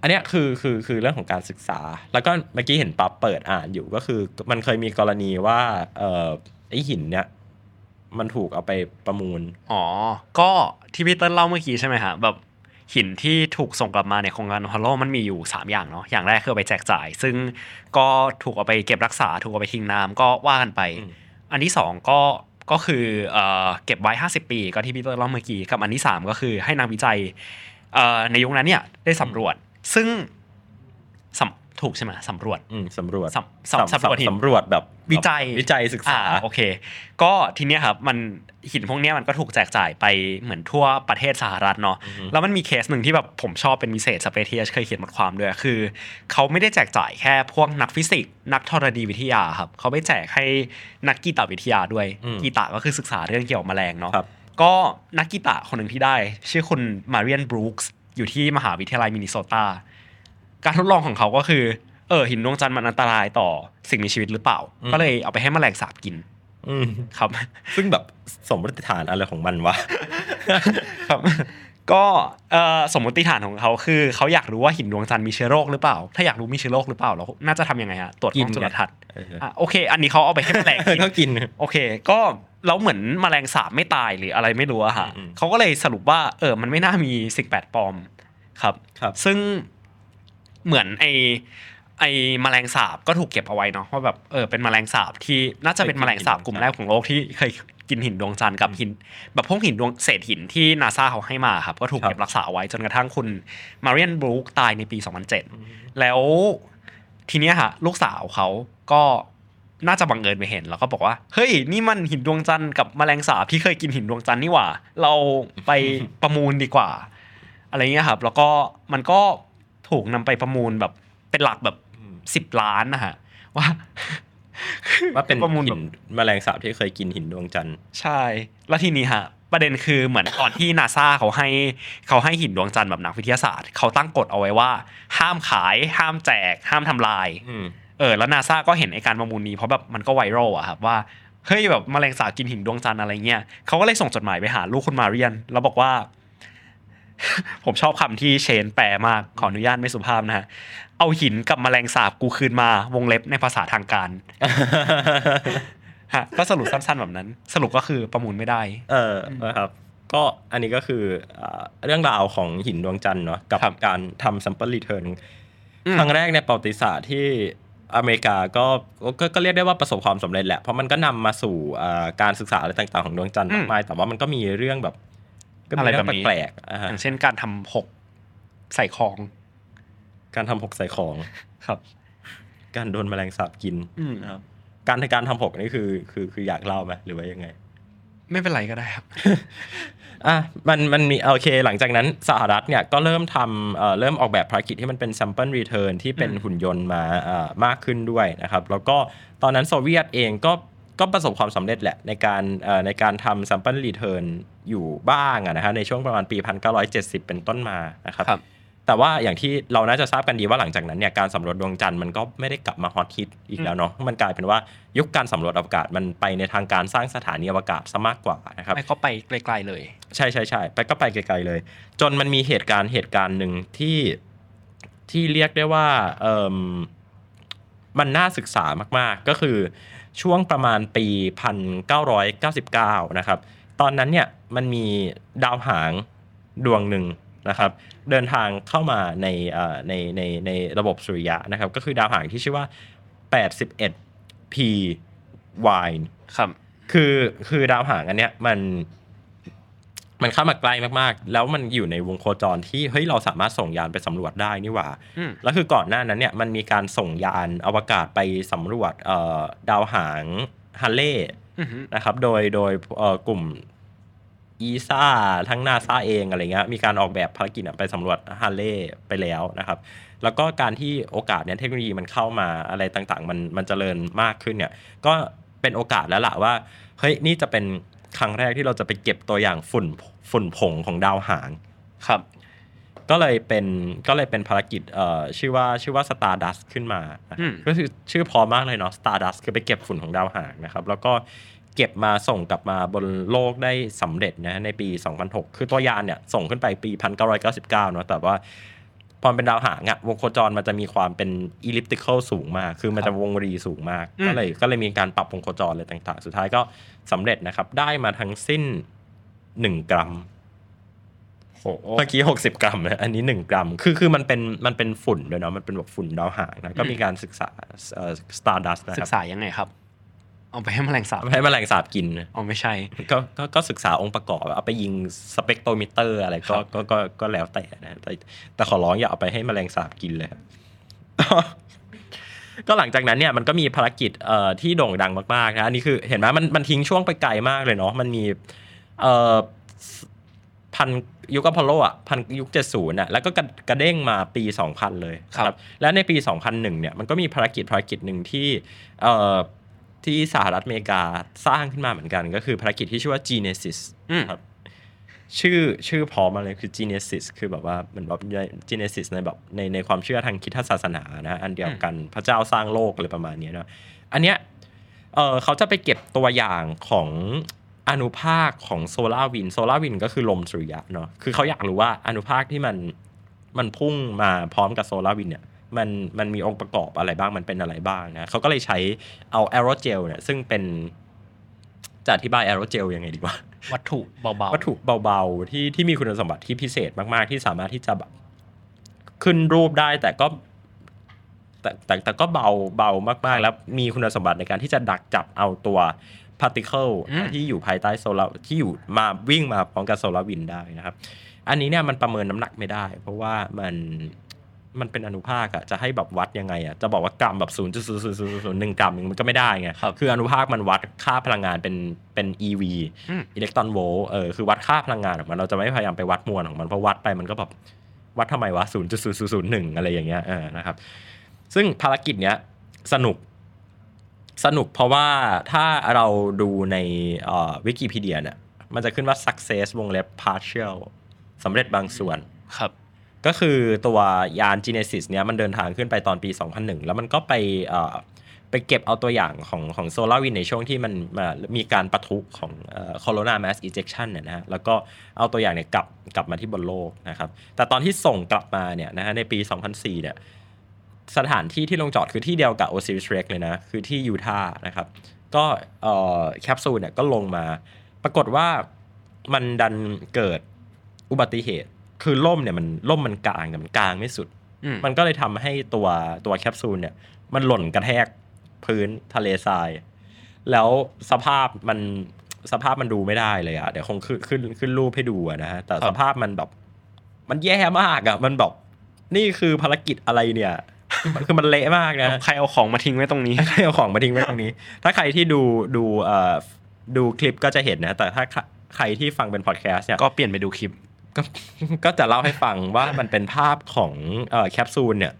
อันเนี้ยคือคือคือเรื่องของการศึกษา แล้วก็เมื่อกี้เห็นปั๊บเปิดอ่านอยู่ก็คือมันเคยมีกรณีว่าเอ่อไอหินเนี้ย มันถูกเอาไปประมูล อ๋อ ก็ที่พี่เติ้ลเล่าเมื่อกี้ใช่ไหมฮะแบบหินที่ถูกส่งกลับมาในโครงการฮอลโลมันมีอยู่ 3 อย่างเนาะอย่างแรกคือเอาไปแจกจ่าย ซึ่งก็ถูกเอาไปเก็บรักษา ถูกเอาไปทิ้งน้ำก็ว่ากันไปอืมอันที่ 2 ก็ก็คือเอ่อเก็บไว้ 50 ปี ก็ที่พี่เติ้ลเล่าเมื่อกี้กับอันที่ 3 ก็คือให้นักวิจัยเอ่อในยุคนั้นเนี่ยได้สำรวจ ซึ่งสำ ถูกใช่ไหมสำรวจอืมสำรวจสำสำสำรวจหินสำรวจแบบวิจัยวิจัยศึกษาอ่โอเค ก็ทีเนี้ยครับมันหินพวกเนี้ยมันก็ถูกแจกจ่ายไปเหมือนทั่วประเทศสหรัฐเนาะอือฮึแล้วมันมีเคสหนึ่งที่แบบผมชอบเป็นพิเศษ Spaceth เคยเขียนบทความด้วยคือ เขาไม่ได้แจกจ่ายแค่พวกนักฟิสิกส์นักธรณีวิทยาครับเขาไปแจกให้นักกีฏวิทยาด้วยอืมกีฏะก็คือศึกษาเรื่องเกี่ยวกับแมลงเนาะครับก็นักกีตาคนหนึ่งที่ได้ ชื่อคุณมาเรียนบรูคส์อยู่ที่มหาวิทยาลัยมินนิโซตา การทดลองของเขาก็คือ เออหินดวงจันทร์มันอันตรายต่อสิ่งมีชีวิตหรือเปล่าอืมก็เลยเอาไปให้แมลงสาบกินอืมครับ ซึ่งแบบสมมติฐานอะไรของมันวะครับก็เอ่อสมมติฐานของเขาคือเขาอยากรู้ว่าหินดวงจันทร์มีเชื้อโรคหรือเปล่า ถ้าอยากรู้มีเชื้อโรคหรือเปล่าเราน่าจะทำยังไงฮะตรวจกล้องกินจุลทรรศน์เอออะโอเค อันนี้เขาเอาไปให้แมลงกินก็กิน โอเค ก็แล้วเหมือนแมลงสาบไม่ตายหรืออะไรไม่รู้อะฮะอืมเขาก็เลยสรุปว่าเออมันไม่น่ามีสิ่งแปลกปลอมครับครับซึ่ง เหมือนไอไอแมลงสาบก็ถูกเก็บเอาไว้เนาะว่าแบบเออเป็นแมลงสาบที่น่าจะเป็นแมลงสาบกลุ่มแรกของโลกที่เคยกินหินดวงจันทร์กับหิน แบบพวกหินดวงเศษหินที่นาซาเขาให้มาครับก็ถูกเก็บรักษาเอาไว้จนกระทั่งคุณมาเรียนบรูคตายในปี 2007 แล้วทีเนี้ยฮะลูกสาวเขาก็น่าจะบังเอิญไปเห็นแล้วก็บอกว่า เฮ้ย นี่มันหินดวงจันทร์กับแมลงสาบที่เคยกินหินดวงจันทร์นี่หว่า เราไปประมูลดีกว่า อะไรเงี้ยครับ แล้วก็มันก็ ถูกนำไปประมูลแบบเป็นหลักแบบสิบล้านนะฮะว่าว่าเป็นประมูลหิแบบนแมลงสาบที่เคยกินหินดวงจันทร์ใช่ แล้วทีนี้ฮะ ประเด็นคือเหมือนตอนที่นาซาเขาให้เขาให้หินดวงจันทร์แบบนักวิทยาศาสตร์ เขาตั้งกฎเอาไว้ว่า ห้ามขาย ห้ามแจก ห้ามทำลายอืมเออแล้วนาซาก็เห็นไอการประมูลนี้เพราะแบบมันก็ไวรัลอะครับว่าเฮ้ยแบบแมลงสาบกินหินดวงจันทร์อะไรเงี้ยเขาก็เลยส่งจดหมายไปหาลูกคุณมาเรียน แล้วบอกว่า ผมชอบคำที่เชนแปลมากขออนุญาตไม่สุภาพนะฮะเอาหินกับแมลงสาบกูคืนมาวงเล็บในภาษาทางการฮะก็สรุปสั้นๆแบบนั้น สรุปก็คือประมูลไม่ได้ เออนะครับ ก็อันนี้ก็คืออ่าเรื่องราวของหินดวงจันทร์เนาะกับครับการทำ sample return อืมครั้งแรกในประวัติศาสตร์ที่อเมริกาก็ก็ก็เรียกได้ว่าประสบความสำเร็จแหละ เพราะมันก็นำมาสู่อ่าการศึกษาอะไรต่างๆของดวงจันทร์อืมมากมาย แต่ว่ามันก็มีเรื่องแบบก็มี อะไรเรื่แบองบนี้แปลกๆอ่าอฮะย่างเช่นการทำหกใส่คอง การทำหกใส่ของครับ การโดนแมลงสาบกินอืมนะครับ การการทำหกนี่คือคือคืออยากเล่าไหมหรือว่ายังไง ไม่เป็นไรก็ได้ครับอะมันมันมีโอเคหลังจากนั้นสหรัฐเนี่ยก็เริ่มทำเอ่อเริ่มออกแบบภารกิจที่มันเป็น sample return ที่เป็นอืมหุ่นยนต์มาเอ่อมากขึ้นด้วยนะครับ แล้วก็ตอนนั้นโซเวียตเองก็ก็ประสบความสำเร็จแหละในการเอ่อในการทำ sample return อยู่บ้างอะนะฮะในช่วงประมาณปี 1970 เป็นต้นมานะครับครับแต่ว่าอย่างที่เราน่าจะทราบกันดีว่าหลังจากนั้นเนี่ยการสำรวจดวงจันทร์มันก็ไม่ได้กลับมาฮอตฮิตอีกแล้วเนาะมันกลายเป็นว่ายุคการสำรวจอวกาศมันไปในทางการสร้างสถานีอวกาศซะมากกว่านะครับไม่ก็ไปไกลๆเลย ใช่ใช่ใช่ไปก็ไปไกลๆเลย จนมันมีเหตุการณ์เหตุการณ์หนึ่งที่ที่เรียกได้ว่าเอมมันน่าศึกษามากๆ ก็คือช่วงประมาณปี 1999 นะครับ ตอนนั้นเนี่ยมันมีดาวหางดวงหนึ่งนะครับ เดินทางเข้ามาในเอ่อในในในระบบสุริยะนะครับ ก็คือดาวหางที่ชื่อว่า 81 P Y ครับคือคือดาวหางอันเนี้ยมัน มันเข้ามาใกล้มากๆ แล้วมันอยู่ในวงโคจรที่เฮ้ยเราสามารถส่งยานไปสำรวจได้นี่หว่าอืมแล้วคือก่อนหน้านั้นเนี่ยมันมีการส่งยานอวกาศไปสำรวจเอ่อดาวหางฮัลเล่อือฮึ นะครับ โดยโดยเอ่อกลุ่มอีซ่าทั้งนาซาเองอะไรเงี้ยมีการออกแบบภารกิจอะไปสำรวจฮัลเล่ไปแล้วนะครับ แล้วก็การที่โอกาสเนี่ยเทคโนโลยีมันเข้ามาอะไรต่างๆ มันมันเจริญมากขึ้นเนี่ย ก็เป็นโอกาสแล้วล่ะว่าเฮ้ยนี่จะเป็นครั้งแรกที่เราจะไปเก็บตัวอย่างฝุ่นฝุ่นผงของดาวหางครับ ก็เลยเป็นก็เลยเป็นภารกิจเอ่อชื่อว่าชื่อว่า Stardust ขึ้นมาอืมก็คือชื่อพอมากเลยเนาะ Stardust คือไปเก็บฝุ่นของดาวหางนะครับ แล้วก็เก็บมาส่งกลับมาบนโลกได้สำเร็จนะในปี 2006 คือตัวยานเนี่ยส่งขึ้นไปปี 1999 เนาะแต่ว่าพอมันเป็นดาวหางอะวงโคจรมันจะมีความเป็น elliptical สูงมาก คือมันจะวงรีสูงมากอืมก็เลยก็เลยมีการปรับวงโคจรอะไรต่างๆ สุดท้ายก็สำเร็จนะครับ ได้มาทั้งสิ้น 1 กรัมโห เมื่อกี้60กรัมนะอันนี้1กรัม คือคือมันเป็นมันเป็นฝุ่นด้วยเนาะมันเป็นแบบฝุ่นดาวหางนะก็มีการศึกษาเอ่อ Stardust นะคศึรับกษายังไงครับเอาไปให้แมลงสาบให้แมลงสาบกินนะอ๋อไม่ใช่ก็ก็ก็ศึกษาองค์ประกอบเอาไปยิง spectrometer อะไรก็ครับก็ก็ก็แล้วแต่นะแต่แต่ขอร้องอย่าเอาไปให้แมลงสาบกินเลยครับก็หลังจากนั้นเนี่ยมันก็มีภารกิจเอ่อที่โด่งดังมากๆนะอันนี้คือเห็นไหมมันมันทิ้งช่วงไปไกลมากเลยเนาะมันมีเอ่อ พ้นยุคอพอลโลอะพ้นยุคเจ็ดศูนย์อะแล้วก็กระกระเด้งมาปี 2000 เลยครับและในปี 2001เนี่ยมันก็มีภารกิจภารกิจหนึ่งที่เอ่อที่สหรัฐอเมริกาสร้างขึ้นมาเหมือนกัน ก็คือภารกิจที่ชื่อว่า Genesis อืมครับชื่อชื่อพร้อมมาเลยคือ Genesis คือแบบว่าเหมือนแบบ Genesis ในแบบในในความเชื่อทางคริสตศาสนานะอันเดียวกันพระเจ้าสร้างโลกอะไรประมาณเนี้ยเนอะอันเนี้ยเออเขาจะไปเก็บตัวอย่างของ อนุภาคของ solar wind solar wind ก็คือลมสุริยะเนาะคือเขาอยากรู้ว่าอนุภาคที่มันมันพุ่งมาพร้อมกับ solar wind เนี่ยมันมันมีองค์ประกอบอะไรบ้างมันเป็นอะไรบ้างนะเขาก็เลยใช้เอา aerogel เนี่ยซึ่งเป็นจะอธิบาย aerogel ยังไงดีวะวัตถุเบาๆวัตถุเบาๆที่ที่มีคุณสมบัติที่พิเศษมากๆ ที่สามารถที่จะแบบขึ้นรูปได้แต่ก็แต่แต่แต่ก็เบาเบามากๆ แล้วมีคุณสมบัติในการที่จะดักจับเอาตัว particle อืมที่อยู่ภายใต้โซลาร์ที่อยู่มาวิ่งมาพร้อมกับ solar wind ได้นะครับ อันนี้เนี่ยมันประเมินน้ำหนักไม่ได้ เพราะว่ามันมันเป็นอนุภาคอะจะให้แบบวัดยังไงอะจะบอกว่ากรัมแบบศูนย์จุดศูนย์ศูนย์ศูนย์หนึ่งกรัมมันก็ไม่ได้ไงครับคืออนุภาคมันวัดค่าพลังงานเป็นเป็น eV อืมอิเล็กตรอนโวลต์เออคือวัดค่าพลังงานของมันเราจะไม่พยายามไปวัดมวลของมันเพราะวัดไปมันก็แบบวัดทำไมวะศูนย์จุดศูนย์ศูนย์หนึ่งอะไรอย่างเงี้ยเออนะครับซึ่งภารกิจเนี้ยสนุก สนุกเพราะว่าถ้าเราดูในวิกิพีเดียเนี่ยมันจะขึ้นว่า success วงเล็บ partial สำเร็จบางส่วนครับ ก็คือตัวยาน Genesis เนี้ยมันเดินทางขึ้นไปตอนปี 2001 แล้วมันก็ไปเอ่อไปเก็บเอาตัวอย่างของของโซลาร์วินในช่วงที่มันมามีการปะทุของโคโรนา mass ejection เนี่ยนะฮะแล้วก็เอาตัวอย่างเนี่ยกลับกลับมาที่บนโลกนะครับ แต่ตอนที่ส่งกลับมาเนี่ยนะฮะในปี 2004 เนี่ย สถานที่ที่ลงจอดคือที่เดียวกับ Osiris Rex เลยนะ คือที่ยูทาห์นะครับ ก็เอ่อแคปซูลเนี่ยก็ลงมา ปรากฏว่ามันดันเกิดอุบัติเหตุ คือล่มเนี่ยมันล่มมันกลางแต่มันกลางไม่สุดอืมมันก็เลยทำให้ตัวตัวแคปซูลเนี่ย มันหล่นกระแทกพื้นทะเลทราย แล้วสภาพมันสภาพมันดูไม่ได้เลยอะเดี๋ยวคงขึ้นขึ้นขึ้นรูปให้ดูอะนะฮะแต่สภาพมันแบบ มันแย่มากอะมันแบบนี่คือภารกิจอะไรเนี่ย คือมันเละมากนะใครเอาของมาทิ้งไว้ตรงนี้ใครเอาของมาทิ้งไว้ตรงนี้ ถ้าใครที่ดูดูเอ่อดูคลิปก็จะเห็นนะ แต่ถ้าใครใครที่ฟังเป็นพอดแคสต์เนี่ยก็เปลี่ยนไปดูคลิปก็ก็จะเล่าให้ฟังว่ามันเป็นภาพของเอ่อแคปซูลเนี่ย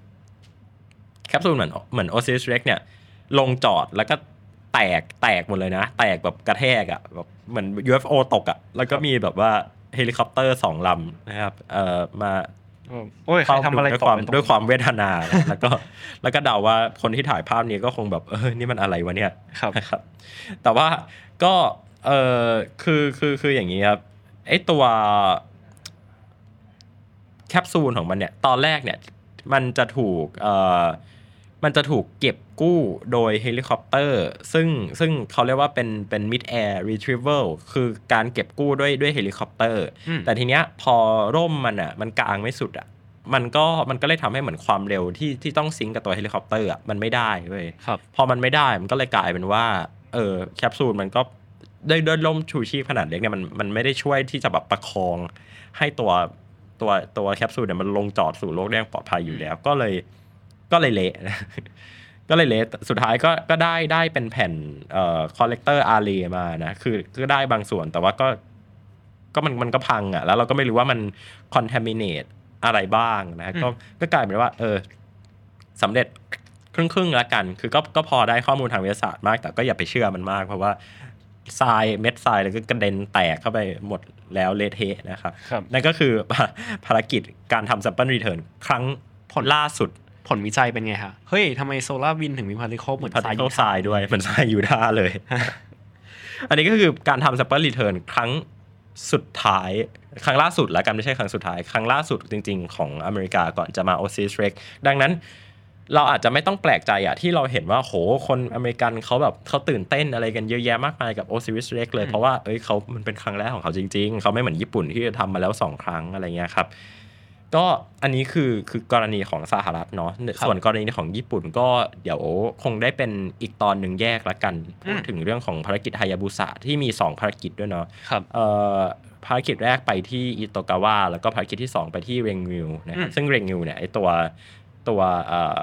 แคปซูลเหมือนเหมือน OSIRIS-REx เนี่ย ลงจอดแล้วก็แตกแตกหมดเลยนะ แตกแบบกระแทกอะ่ะแบบเหมือน UFO ตกอะ่ะแล้วก็มีแบบว่าเฮลิคอปเตอร์สองลำนะครับเอ่อมา โอ้ยใครทำอะไรด้วยต่ความไปตรงด้วยความเวทนานะแล้วก็แล้วก็เดาว่าคนที่ถ่ายภาพนี้ก็คงแบบเออนี่มันอะไรวะเนี่ยครับนะครับ แต่ว่าก็เออคือคือคืออย่างนี้ครับไอตัวแคปซูลของมันเนี่ย ตอนแรกเนี่ย มันจะถูกเอ่อ มันจะถูกเก็บกู้โดยเฮลิคอปเตอร์ซึ่งซึ่งเขาเรียกว่าเป็นเป็น mid air retrieval คือการเก็บกู้ด้วยด้วยเฮลิคอปเตอร์อืมแต่ทีเนี้ยพอร่มมันอะมันกางไม่สุดอะมันก็มันก็เลยทำให้เหมือนความเร็วที่ที่ต้อง sync กับตัวเฮลิคอปเตอร์อะมันไม่ได้เว้ยครับพอมันไม่ได้มันก็เลยกลายเป็นว่าเออแคปซูลมันก็ด้วยด้วยร่มชูชีพขนาดเล็กเนี่ยมันมันไม่ได้ช่วยที่จะแบบประคองให้ตัวตัวตัวแคปซูลเนี่ยมันลงจอดสู่โลกได้อย่างปลอดภัยอยู่แล้วก็เลย ก็เลยเละก็เลยเละสุดท้ายก็ก็ได้ได้เป็นแผ่นเอ่อ collector array มานะคือก็ได้บางส่วนแต่ว่าก็ก็มันมันก็พังอะ แล้วเราก็ไม่รู้ว่ามันคอน t a m i n a t e อะไรบ้างนะก็ก็กลายเป็นว่า เออสำเร็จครึ่งครึ่งๆแล้วกัน คือก็ก็พอได้ข้อมูลทางวิทยาศาสตร์มาก แต่ก็อย่าไปเชื่อมันมาก เพราะว่าทรายเม็ดทรายแล้วก็กระเด็นแตกเข้าไปหมดแล้วเละเทะนะครับครับนั่นก็คือภารกิจการทำ sample return ครั้งผลล่าสุด ผลวิจัยเป็นไงฮะเฮ้ยทำไม solar wind ถึงมี particle เหมือน particle ทรายด้วยเหมือนทรายยูทาห์เลย อันนี้ก็คือการทำ sample return ครั้งสุดท้ายครั้งล่าสุดแล้วกันไม่ใช่ครั้งสุดท้าย ครั้งล่าสุดจริง ๆ ของอเมริกาก่อนจะมา Osiris Rex ดังนั้นเราอาจจะไม่ต้องแปลกใจอะที่เราเห็นว่าโหคนอเมริกันเขาแบบเขาตื่นเต้นอะไรกันเยอะแยะมากมายกับ Osiris Rex เลยเพราะว่าเอ้ยเขามันเป็นครั้งแรกของเขาจริง ๆ เขาไม่เหมือนญี่ปุ่นที่ทำมาแล้วสองครั้งอะไรเงี้ยครับ ก็อันนี้คือคือกรณีของสหรัฐเนาะส่วนกรณีของญี่ปุ่นก็เดี๋ยวคงได้เป็นอีกตอนหนึ่งแยกละกันพูดถึงเรื่องของภารกิจฮายาบุสะที่มี 2 ภารกิจด้วยเนาะครับเอ่อภารกิจแรกไปที่อิโตกาวะแล้วก็ภารกิจที่ 2 ไปที่เรียวงูนะครับอืมซึ่งเรียวงูเนี่ยไอตัวตัวเอ่อ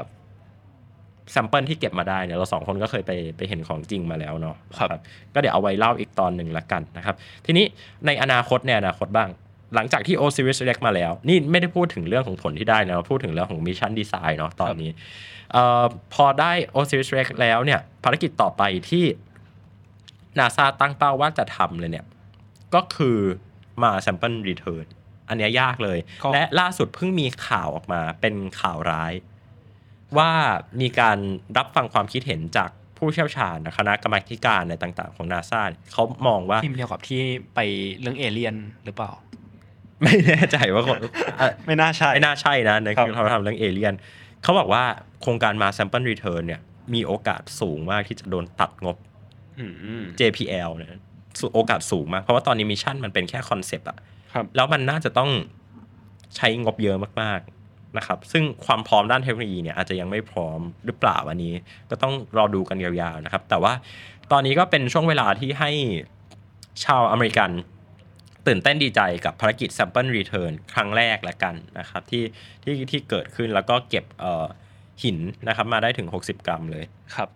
sample ที่เก็บมาได้เนี่ยเราสองคนก็เคยไปไปเห็นของจริงมาแล้วเนาะครับนะก็เดี๋ยวเอาไว้เล่าอีกตอนหนึ่งละกันนะครับ ทีนี้ในอนาคตในอนาคตบ้าง หลังจากที่ Osiris Rex มาแล้ว นี่ไม่ได้พูดถึงเรื่องของผลที่ได้นะเราพูดถึงเรื่องของมิชชั่นดีไซน์เนาะตอนนี้เอ่อพอได้ Osiris Rex แล้วเนี่ยภารกิจต่อไปที่ NASA ตั้งเป้าว่าจะทำเลยเนี่ย ก็คือมา sample return อันเนี้ยยากเลยก็และล่าสุดเพิ่งมีข่าวออกมาเป็นข่าวร้าย ว่ามีการรับฟังความคิดเห็นจากผู้เชี่ยวชาญนะคณะกรรมาธิการในต่าง ๆ ของนาซาเขามองว่าทีมเดียวกับที่ไปเรื่องเอเลี่ยนหรือเปล่า ไม่แน่ใจว่าคนอะไม่น่าใช่ไม่น่าใช่นะในครับคือเขาทำเรื่องเอเลียนเขาบอกว่าโครงการมา sample return เนี่ย มีโอกาสสูงมากที่จะโดนตัดงบอืม JPL เนี่ยสูโอกาสสูงมาก เพราะว่าตอนนี้ mission มันเป็นแค่ concept อะครับแล้วมันน่าจะต้องใช้งบเยอะมากๆนะครับ ซึ่งความพร้อมด้านเทคโนโลยีเนี่ยอาจจะยังไม่พร้อมหรือเปล่าอันนี้ ก็ต้องรอดูกันยาวๆนะครับ แต่ว่าตอนนี้ก็เป็นช่วงเวลาที่ให้ชาวอเมริกัน ตื่นเต้นดีใจกับภารกิจ Sample Return ครั้งแรกละกันนะครับที่ที่ที่เกิดขึ้นแล้วก็เก็บเอ่อหินนะครับมาได้ถึง 60 กรัมเลยครับ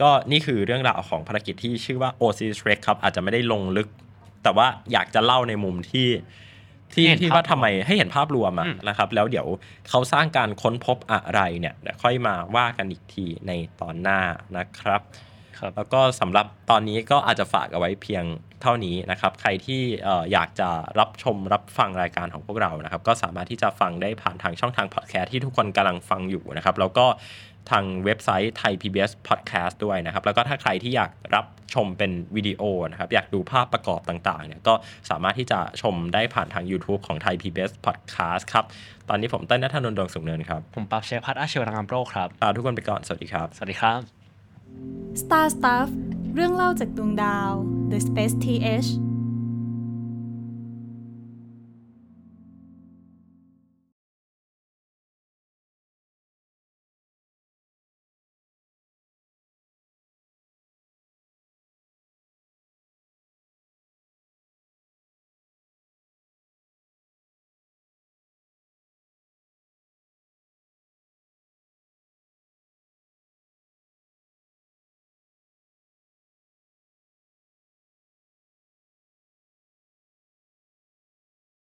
ก็นี่คือเรื่องราวของภารกิจที่ชื่อว่า Osiris Rex ครับ อาจจะไม่ได้ลงลึก แต่ว่าอยากจะเล่าในมุมที่ที่ให้เห็นที่ภาพว่าทำไมให้เห็นภาพรวมอะอืมนะครับ แล้วเดี๋ยวเขาสร้างการค้นพบอะไรเนี่ยเดี๋ยวค่อยมาว่ากันอีกทีในตอนหน้านะครับครับ แล้วก็สำหรับตอนนี้ก็อาจจะฝากเอาไว้เพียงเท่านี้นะครับ ใครที่เอ่ออยากจะรับชมรับฟังรายการของพวกเรานะครับ ก็สามารถที่จะฟังได้ผ่านทางช่องทางพอดแคสต์ที่ทุกคนกำลังฟังอยู่นะครับ แล้วก็ทางเว็บไซต์ไทย PBS Podcast ด้วยนะครับ แล้วก็ถ้าใครที่อยากรับชมเป็นวิดีโอนะครับ อยากดูภาพประกอบต่างๆเนี่ยก็สามารถที่จะชมได้ผ่านทาง YouTube ของไทย PBS Podcast ครับ ตอนนี้ผมเต้นนัทนนท์ดวงสุขเนินครับ ผมปับเชฟพัฒน์อาชีวรังามโรครับลาทุกคนไปก่อน สวัสดีครับ สวัสดีครับ Star Stuff เรื่องเล่าจากดวงดาว The Space TH